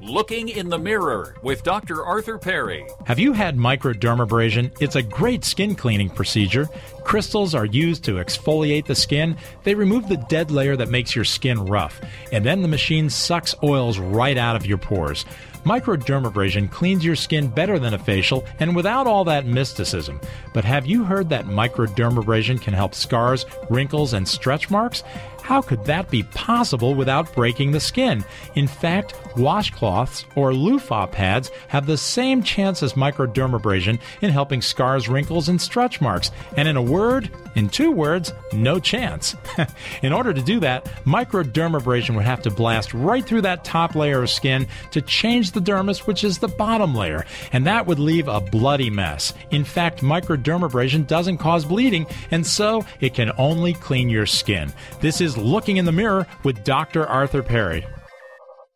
Looking in the Mirror with Dr. Arthur Perry. Have you had microdermabrasion? It's a great skin cleaning procedure. Crystals are used to exfoliate the skin. They remove the dead layer that makes your skin rough, and then the machine sucks oils right out of your pores. Microdermabrasion cleans your skin better than a facial and without all that mysticism. But have you heard that microdermabrasion can help scars, wrinkles, and stretch marks? How could that be possible without breaking the skin? In fact, washcloths or loofah pads have the same chance as microdermabrasion in helping scars, wrinkles, and stretch marks. And in a word, in two words, no chance. in order to do that, microdermabrasion would have to blast right through that top layer of skin to change the dermis, which is the bottom layer, and that would leave a bloody mess. In fact, microdermabrasion doesn't cause bleeding, and so it can only clean your skin. This is Looking in the Mirror with Dr. Arthur Perry.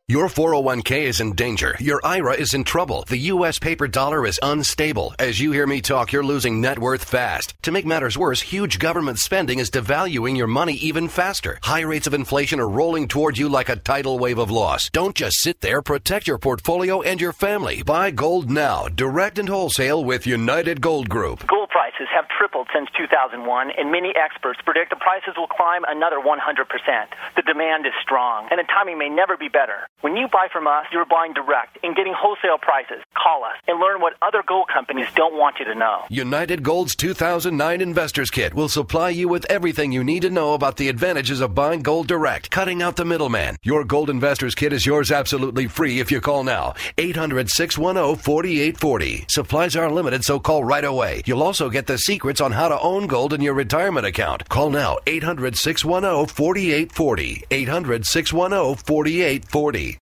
Your 401k is in danger. Your IRA is in trouble. The U.S. paper dollar is unstable. As you hear me talk, you're losing net worth fast. To make matters worse, huge government spending is devaluing your money even faster. High rates of inflation are rolling toward you like a tidal wave of loss. Don't just sit there. Protect your portfolio and your family. Buy gold now, direct and wholesale with United Gold Group. Gold prices have tripled since 2001, and many experts predict the prices will climb another 100%. The demand is strong, and the timing may never be better. When you buy from us, you're buying direct and getting wholesale prices. Call us and learn what other gold companies don't want you to know. United Gold's 2009 Investors Kit will supply you with everything you need to know about the advantages of buying gold direct, cutting out the middleman. Your Gold Investors Kit is yours absolutely free if you call now. 800 610 4840. Supplies are limited, so call right away. You'll also get the secrets on how to own gold in your retirement account. Call now 800 610 4840. 800 610 4840.